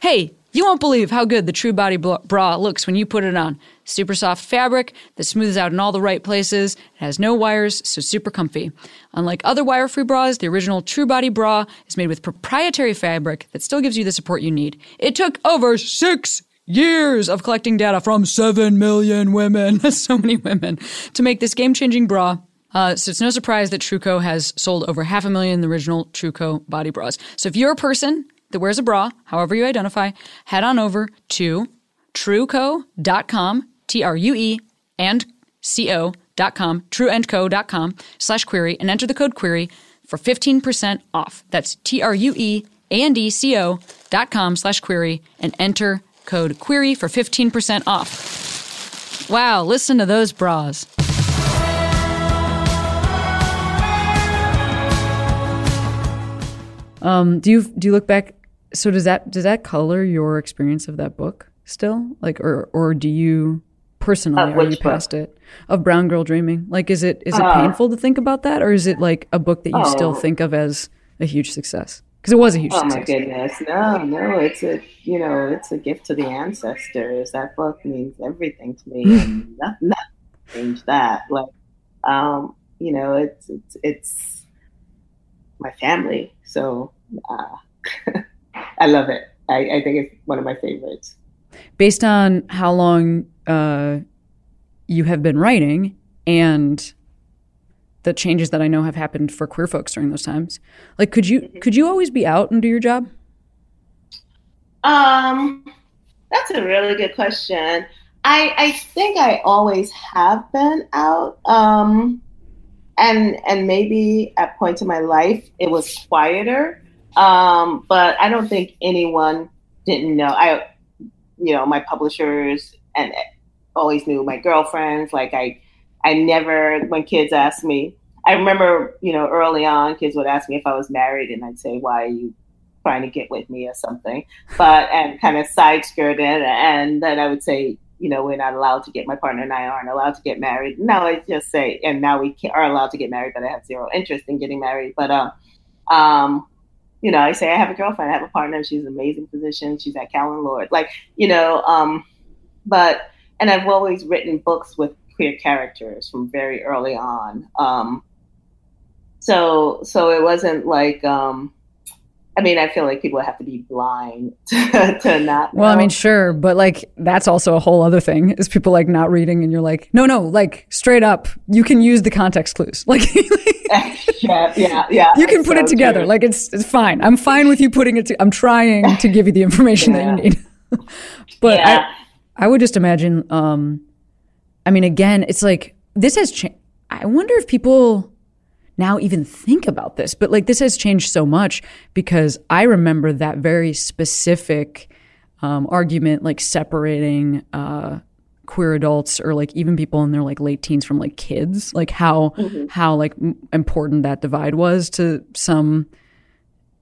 Hey, you won't believe how good the True Body bra looks when you put it on. Super soft fabric that smooths out in all the right places. It has no wires, so super comfy. Unlike other wire-free bras, the original True Body bra is made with proprietary fabric that still gives you the support you need. It took over six years of collecting data from 7 million women, so many women, to make this game changing bra. Uh, so it's no surprise that Truco has sold over half a million the original Truco body bras. So if you're a person that wears a bra, however you identify, head on over to trueco.com, T R U E and C O.com, trueandco.com slash queery, and enter the code queery for 15% off. That's T R U E A-N-D-C-O.com slash queery and enter code queery for 15% off. Wow, listen to those bras. Um, do you do you look back? So does that does that color your experience of that book still? Like, or or do you personally
Of
are you
which
past it of Brown Girl Dreaming? Like, is it is it
Uh,
painful to think about that, or is it like a book that you still
Oh.
think of as a huge success? Because it was a huge
Oh my goodness, no, no, it's a you know, it's a gift to the ancestors. That book means everything to me, and nothing, nothing changed that. Like, um, you know, it's it's it's my family, so uh, I love it. I, I think it's one of my favorites.
Based on how long uh, you have been writing and the changes that I know have happened for queer folks during those times, like could you
Mm-hmm.
could you always be out and do your job?
Um, that's a really good question. I I think I always have been out. Um, and and maybe at points in my life it was quieter. Um, but I don't think anyone didn't know. I, you know, my publishers and always knew my girlfriends. Like I, I never when kids ask me. I remember, you know, early on, kids would ask me if I was married, and I'd say, "Why are you trying to get with me or something?" But and kind of side it, and then I would say, you know, we're not allowed to get my partner and I aren't allowed to get married. Now I just say, and now we can, are allowed to get married, but I have zero interest in getting married. But um, um, you know, I say I have a girlfriend, I have a partner. She's an amazing physician. She's at Callen-Lorde, like you know. Um, but and I've always written books with queer characters from very early on. Um, so so it wasn't like um, I mean, I feel like people have to be blind to, to not.
Well, I mean, sure, but like that's also a whole other thing. Is people like not reading, and you're like, no, no, like straight up, you can use the context clues. Like
yeah, yeah, yeah.
you can put
so
it together.
true.
Like it's it's fine. I'm fine with you putting it. To, I'm trying to give you the information that you need. but
Yeah.
I I would just imagine. Um, I mean, again, it's like this has changed. I wonder if people now even think about this, but like this has changed so much because I remember that very specific um, argument, like separating uh, queer adults or like even people in their like late teens from like kids, like how
Mm-hmm.
how like m- important that divide was to some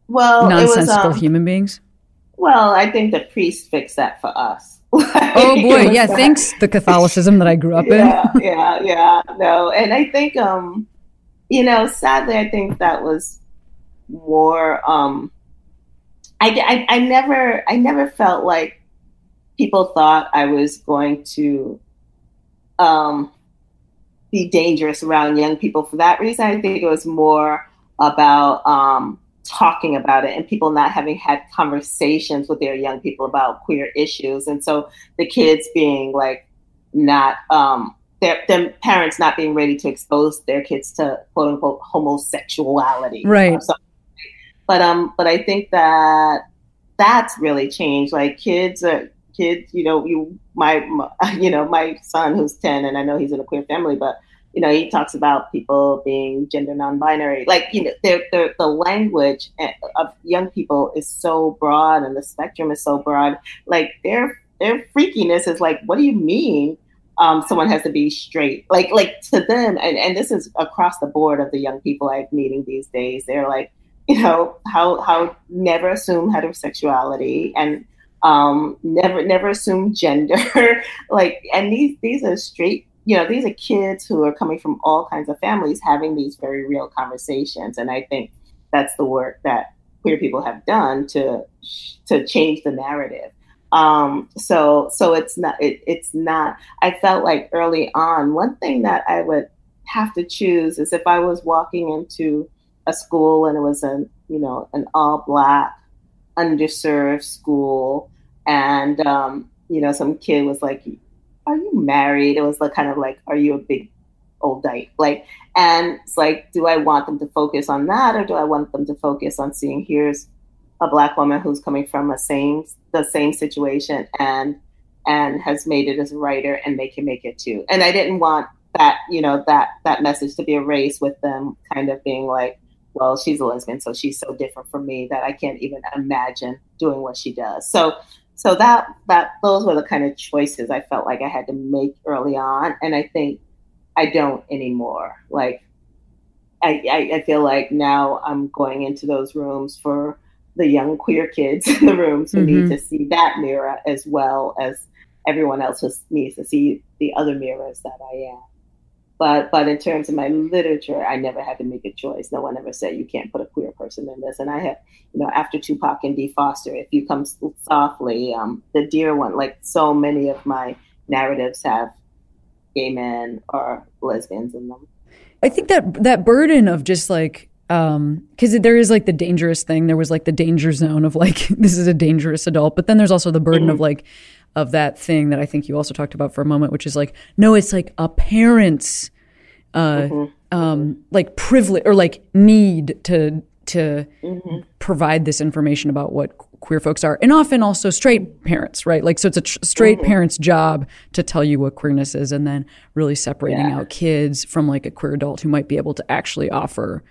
well, it was,
nonsensical
um,
human beings.
Well, I think the priest fixed that for us.
Oh boy, yeah, thanks the Catholicism that I grew up in.
yeah, yeah, yeah. No, and I think, um, you know, sadly, I think that was more. Um, I, I, I never, I never felt like people thought I was going to um, be dangerous around young people for that reason. I think it was more about um, talking about it and people not having had conversations with their young people about queer issues, and so the kids being like not um, their, their parents not being ready to expose their kids to quote unquote homosexuality,
Right.
But um, but I think that that's really changed. Like kids are kids, you know, you my, my you know my son who's ten, and I know he's in a queer family, but you know he talks about people being gender non-binary. Like you know, they're, they're, the language eh, of young people is so broad, and the spectrum is so broad. Like their their freakiness is like, what do you mean? Um, someone has to be straight, like like to them, and, and this is across the board of the young people I'm meeting these days. They're like, you know, how how never assume heterosexuality and um, never never assume gender, like, and these these are straight, you know, these are kids who are coming from all kinds of families having these very real conversations, and I think that's the work that queer people have done to to change the narrative. Um, so so it's not it, it's not. I felt like early on, one thing that I would have to choose is if I was walking into a school and it was a you know an all black underserved school and um, you know some kid was like are you married? It was like kind of like are you a big old dyke? Like and it's like do i want them to focus on that or do i want them to focus on seeing here's a black woman who's coming from a same the same situation and and has made it as a writer and they can make it too. And i didn't want that you know that that message to be erased with them kind of being like well, she's a lesbian, so she's so different from me that I can't even imagine doing what she does. So, so that that those were the kind of choices I felt like I had to make early on, and I think I don't anymore. Like, I I, I feel like now I'm going into those rooms for the young queer kids in the rooms who mm-hmm. need to see that mirror as well as everyone else needs to see the other mirrors that I am. But but in terms of my literature, I never had to make a choice. No one ever said you can't put a queer person in this. And I have, you know, after Tupac and D Foster, if you come softly, um, the dear one, like so many of my narratives have gay men or lesbians in them.
I think that that burden of just like um because there is like the dangerous thing there was like the danger zone of like this is a dangerous adult but then there's also the burden mm-hmm. of like of that thing that I think you also talked about for a moment, which is like, no, it's like a parent's, uh, mm-hmm. um, like privilege or like need to to mm-hmm. provide this information about what queer folks are, and often also straight parents, right? Like, so it's a tr- straight mm-hmm. parent's job to tell you what queerness is, and then really separating yeah. out kids from like a queer adult who might be able to actually offer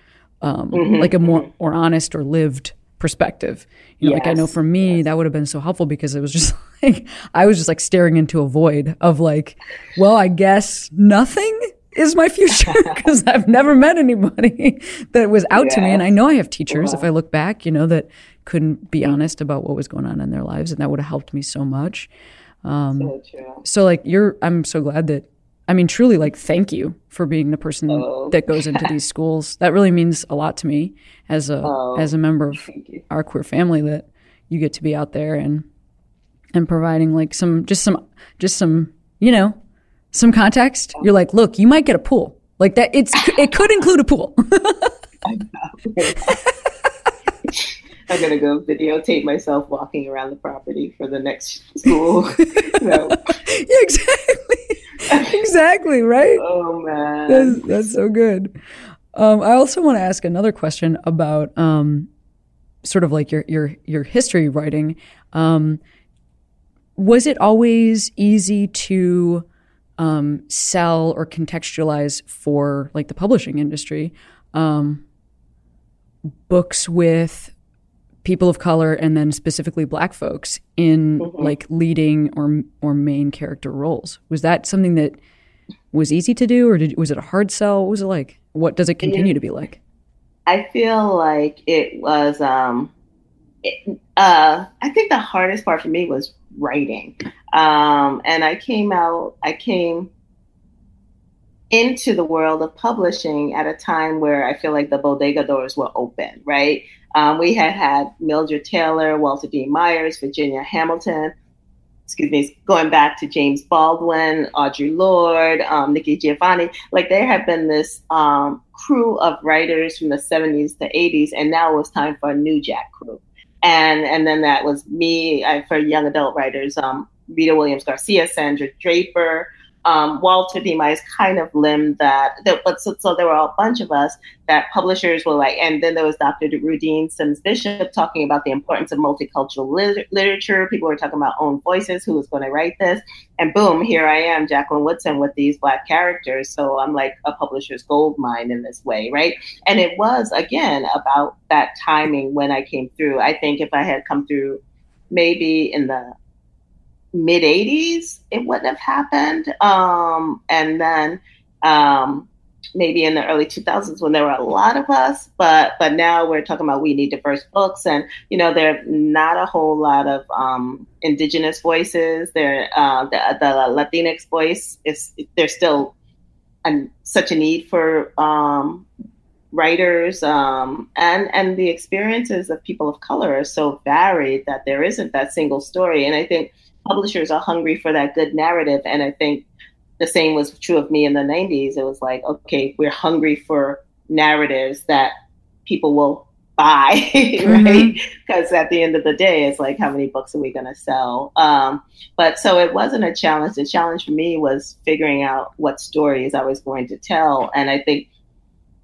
um, mm-hmm. like a more mm-hmm. or honest or lived perspective. You know, yes. like I know for me yes. that would have been so helpful because it was just like I was just like staring into a void of like, well, I guess nothing is my future because I've never met anybody that was out yes. to me. And I know I have teachers, if I look back, you know, that couldn't be honest about what was going on in their lives. And that would have helped me so much. Um, so, so, like, you're, I'm so glad that I mean, truly, like, thank you for being the person oh. that goes into these schools. That really means a lot to me as a oh. as a member of our queer family that you get to be out there and and providing like some just some just some you know some context. Oh. You're like, look, you might get a pool like that. It's it could include a pool.
I'm gonna go videotape myself walking around the property for the next school.
yeah, exactly. exactly, right?
Oh man.
That's, that's so good. Um, I also want to ask another question about um, sort of like your your your history writing. Um, was it always easy to um, sell or contextualize for like the publishing industry um, books with people of color and then specifically black folks in mm-hmm. like leading or or main character roles. Was that something that was easy to do or did, was it a hard sell? What was it like? What does it continue to be like?
I feel like it was um it, uh i think the hardest part for me was writing. Um and i came out i came into the world of publishing at a time where I feel like the bodega doors were open, right? Um, we had had Mildred Taylor, Walter D. Myers, Virginia Hamilton, excuse me, going back to James Baldwin, Audre Lorde, um, Nikki Giovanni. Like there had been this um, crew of writers from the 70s to 80s, and now it was time for a new Jack crew. And and then that was me I, for young adult writers, um, Rita Williams Garcia, Sandra Draper, um, Walter Myers kind of limbed that, that but so, so, there were a bunch of us that publishers were like, and then there was Dr. Rudine Sims Bishop talking about the importance of multicultural lit- literature. People were talking about own voices, who was going to write this, and boom, here I am, Jacqueline Woodson with these black characters. So I'm like a publisher's gold mine in this way, right? And it was again about that timing when I came through. I think if I had come through maybe in the mid 80s, it wouldn't have happened. Um, and then um, maybe in the early 2000s when there were a lot of us, but but now we're talking about we need diverse books, and you know there are not a whole lot of um, indigenous voices. There, uh, the, the Latinx voice is there's still an, such a need for um, writers um, and and the experiences of people of color are so varied that there isn't that single story. And I think publishers are hungry for that good narrative. And I think the same was true of me in the 90s. It was like, okay, we're hungry for narratives that people will buy, right? Because mm-hmm. at the end of the day, it's like, how many books are we going to sell? Um, but so it wasn't a challenge. The challenge for me was figuring out what stories I was going to tell. And I think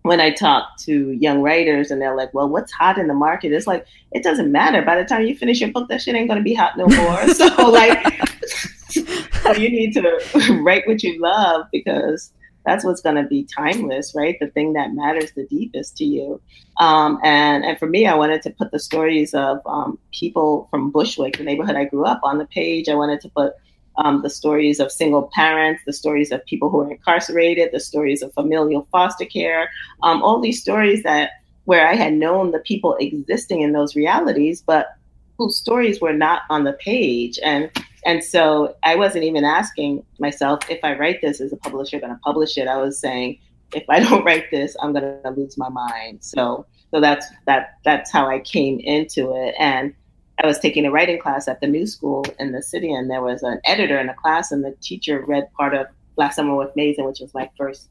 when I talk to young writers and they're like, well, what's hot in the market? It's like, it doesn't matter. By the time you finish your book, that shit ain't going to be hot no more. so, like, so you need to write what you love because that's what's going to be timeless, right? The thing that matters the deepest to you. Um, and and for me, I wanted to put the stories of um, people from Bushwick, the neighborhood I grew up, on the page. I wanted to put um, the stories of single parents, the stories of people who are incarcerated, the stories of familial foster care, um, all these stories that where I had known the people existing in those realities, but whose stories were not on the page. And and so I wasn't even asking myself if I write this, is a publisher going to publish it? I was saying, if I don't write this, I'm going to lose my mind. So so that's that that's how I came into it. And I was taking a writing class at the new school in the city, and there was an editor in the class, and the teacher read part of Black Summer with Maizon, which was my first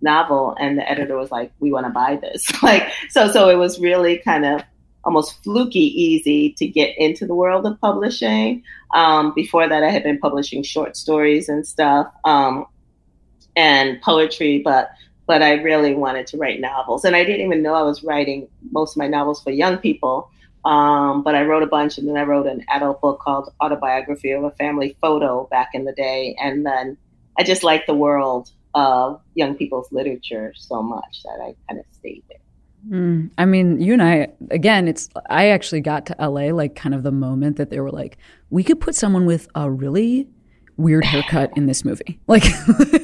novel, and the editor was like, "We want to buy this." like, so, so it was really kind of almost fluky easy to get into the world of publishing. Um, before that, I had been publishing short stories and stuff, um, and poetry, but but I really wanted to write novels, and I didn't even know I was writing most of my novels for young people um, but I wrote a bunch, and then I wrote an adult book called Autobiography of a Family Photo back in the day. And then I just like the world of young people's literature so much that I kind of stayed there.
Mm, I mean, you and I, again, it's, I actually got to LA like kind of the moment that they were like, we could put someone with a really weird haircut in this movie. Like,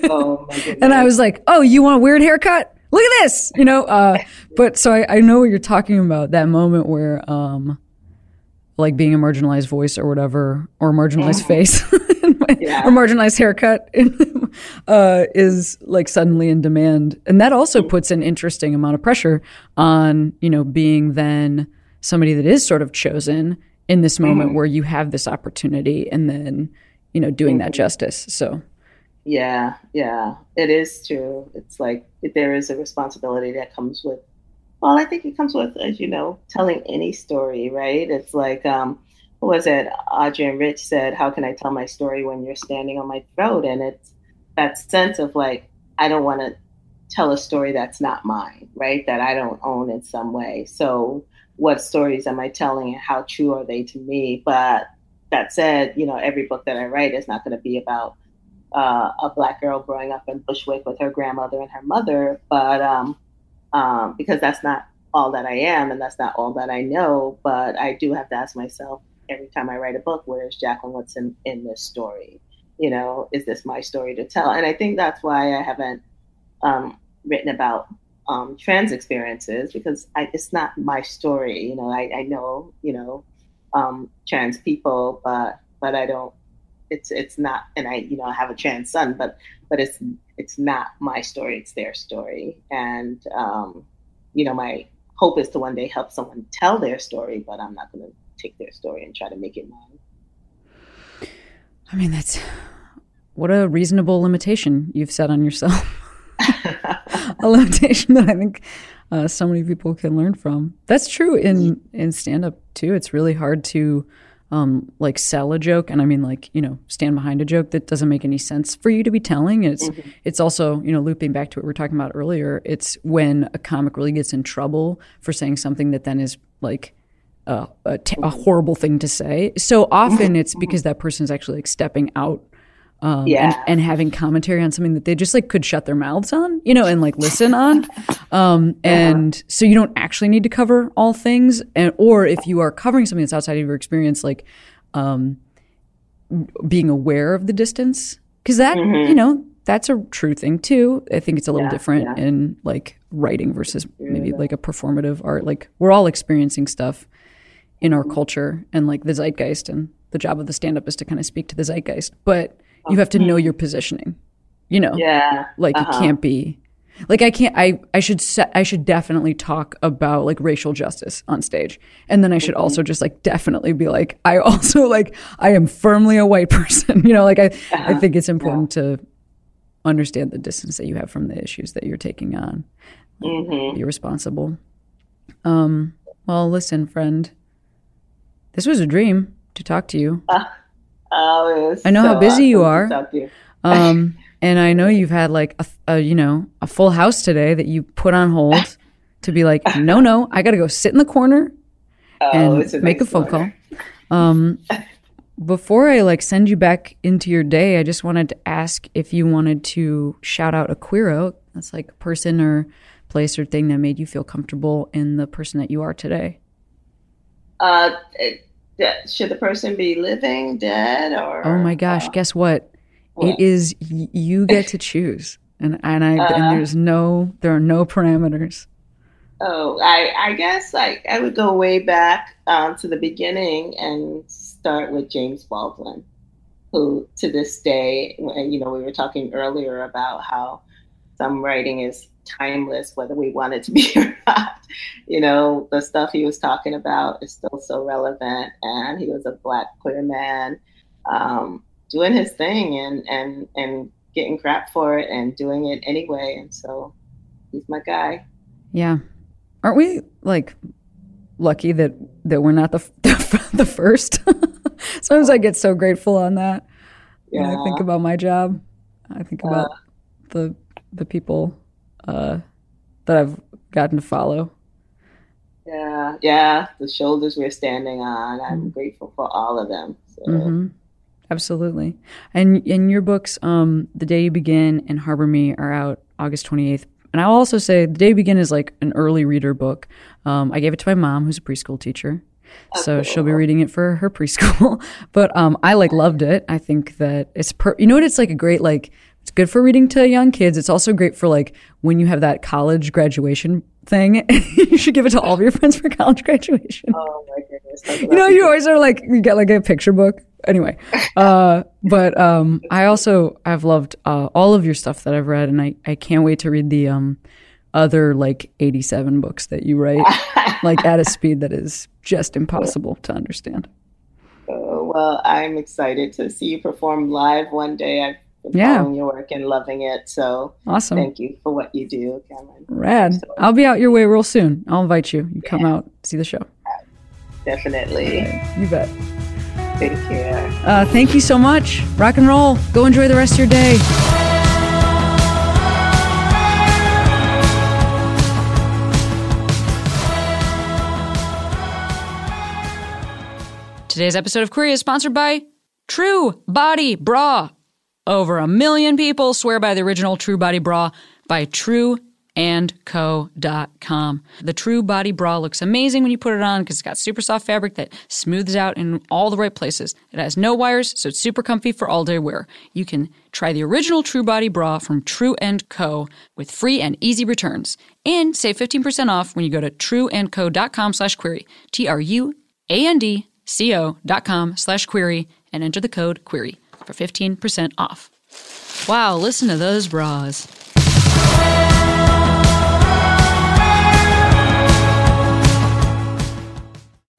oh and I was like, oh, you want a weird haircut? Look at this, you know. Uh, but so I, I know what you're talking about. That moment where, um, like being a marginalized voice or whatever, or marginalized face, yeah. or marginalized haircut, uh, is like suddenly in demand, and that also puts an interesting amount of pressure on you know being then somebody that is sort of chosen in this moment mm-hmm. where you have this opportunity, and then you know doing mm-hmm. that justice. So
yeah, yeah, it is true. It's like there is a responsibility that comes with. Well, I think it comes with, as you know, telling any story, right? It's like, um, what was it? Adrienne Rich said, "How can I tell my story when you're standing on my throat?" And it's that sense of like, I don't want to tell a story that's not mine, right? That I don't own in some way. So, what stories am I telling, and how true are they to me? But that said, you know, every book that I write is not going to be about uh, a black girl growing up in Bushwick with her grandmother and her mother, but um, um, because that's not all that I am and that's not all that I know. But I do have to ask myself every time I write a book, where's Jacqueline Woodson in this story? You know, is this my story to tell? And I think that's why I haven't um, written about um, trans experiences because I, it's not my story. You know, I, I know you know um, trans people, but but I don't it's it's not and i you know i have a trans son but but it's it's not my story it's their story. And um you know my hope is to one day help someone tell their story but i'm not going to take their story and try to make it mine.
I mean that's what a reasonable limitation you've set on yourself. A limitation that i think uh, so many people can learn from. That's true in in stand up too. It's really hard to um, like sell a joke, and I mean like you know stand behind a joke that doesn't make any sense for you to be telling. It's mm-hmm. it's also you know looping back to what we were talking about earlier. It's when a comic really gets in trouble for saying something that then is like a, a, t- a horrible thing to say. So often it's because that person is actually like stepping out um, yeah. and, and, having commentary on something that they just like could shut their mouths on, you know, and like listen on. Um, and yeah. so you don't actually need to cover all things. And, or if you are covering something that's outside of your experience, like, um, being aware of the distance, cause that, mm-hmm. you know, that's a true thing too. I think it's a little yeah, different in like writing versus maybe like a performative art. Like we're all experiencing stuff in our culture and like the zeitgeist and the job of the stand up is to kind of speak to the zeitgeist. But you have to know your positioning. You know,
yeah,
like uh-huh. it can't be like I can't. I I should set. I should definitely talk about like racial justice on stage, and then I should mm-hmm. also just like definitely be like I also like I am firmly a white person. you know, like I uh-huh. I think it's important yeah. to understand the distance that you have from the issues that you're taking on. Mm-hmm. Be responsible. Um. Well, listen, friend. This was a dream to talk to you. Uh- I know so how busy you are. Um, and I know you've had like a, a, you know a full house today that you put on hold to be like, no, no, I got to go sit in the corner oh, and make a phone call. Um, before I like send you back into your day, I just wanted to ask if you wanted to shout out a queero. That's like a person or place or thing that made you feel comfortable in the person that you are today.
Uh, it, should the person be living, dead, or?
Oh my gosh!
uh,
guess what? It is you get to choose, and and I
Uh,
and there's no there are no parameters.
Oh, I, I guess I, I would go way back um, to the beginning and start with James Baldwin, who to this day, when, you know, we were talking earlier about how some writing is timeless, whether we want it to be or not. You know, the stuff he was talking about is still so relevant, and he was a black queer man um, doing his thing and and and getting crap for it and doing it anyway. And so he's my guy.
Yeah, aren't we like lucky that that we're not the the, the first? Sometimes I get so grateful on that when I think about my job. I think about
Uh,
the the people uh, that I've gotten to follow.
Yeah, yeah, the shoulders we're standing on. I'm grateful for all of them. So,
hmm Absolutely. And and your books, um, The Day You Begin and Harbor Me, are out August 28th. And I'll also say The Day You Begin is like an early reader book. Um, I gave it to my mom, who's a preschool teacher. So she'll be reading it for her preschool. but um, I like loved it. I think that it's per- you know what it's like a great like it's good for reading to young kids. It's also great for like when you have that college graduation thing. you should give it to all of your friends for college graduation.
Oh my goodness.
You know, you always are like you get like a picture book. Anyway, uh, but um, I also I've loved uh, all of your stuff that I've read, and I, I can't wait to read the um, other like eighty seven books that you write, like at a speed that is just impossible to understand.
Oh, well, I'm excited to see you perform live one day. I've
Yeah.
following your work and loving it. So
Awesome,
thank you for what you do, Cameron.
rad. I'll be out your way real soon. I'll invite you. You come out see the show.
Definitely.
You bet.
Take care.
Uh, thank you so much. Rock and roll. Go enjoy the rest of your day. Today's episode of Queery is sponsored by True Body Bra. Over a million people swear by the original True Body Bra by trueandco.com. The True Body Bra looks amazing when you put it on because it's got super soft fabric that smooths out in all the right places. It has no wires, so it's super comfy for all day wear. You can try the original True Body Bra from True and Co. with free and easy returns. And save 15% off when you go to trueandco.com slash queery. T-R-U-A-N-D co.com slash queery and enter the code queery for 15% off. Wow, listen to those bras.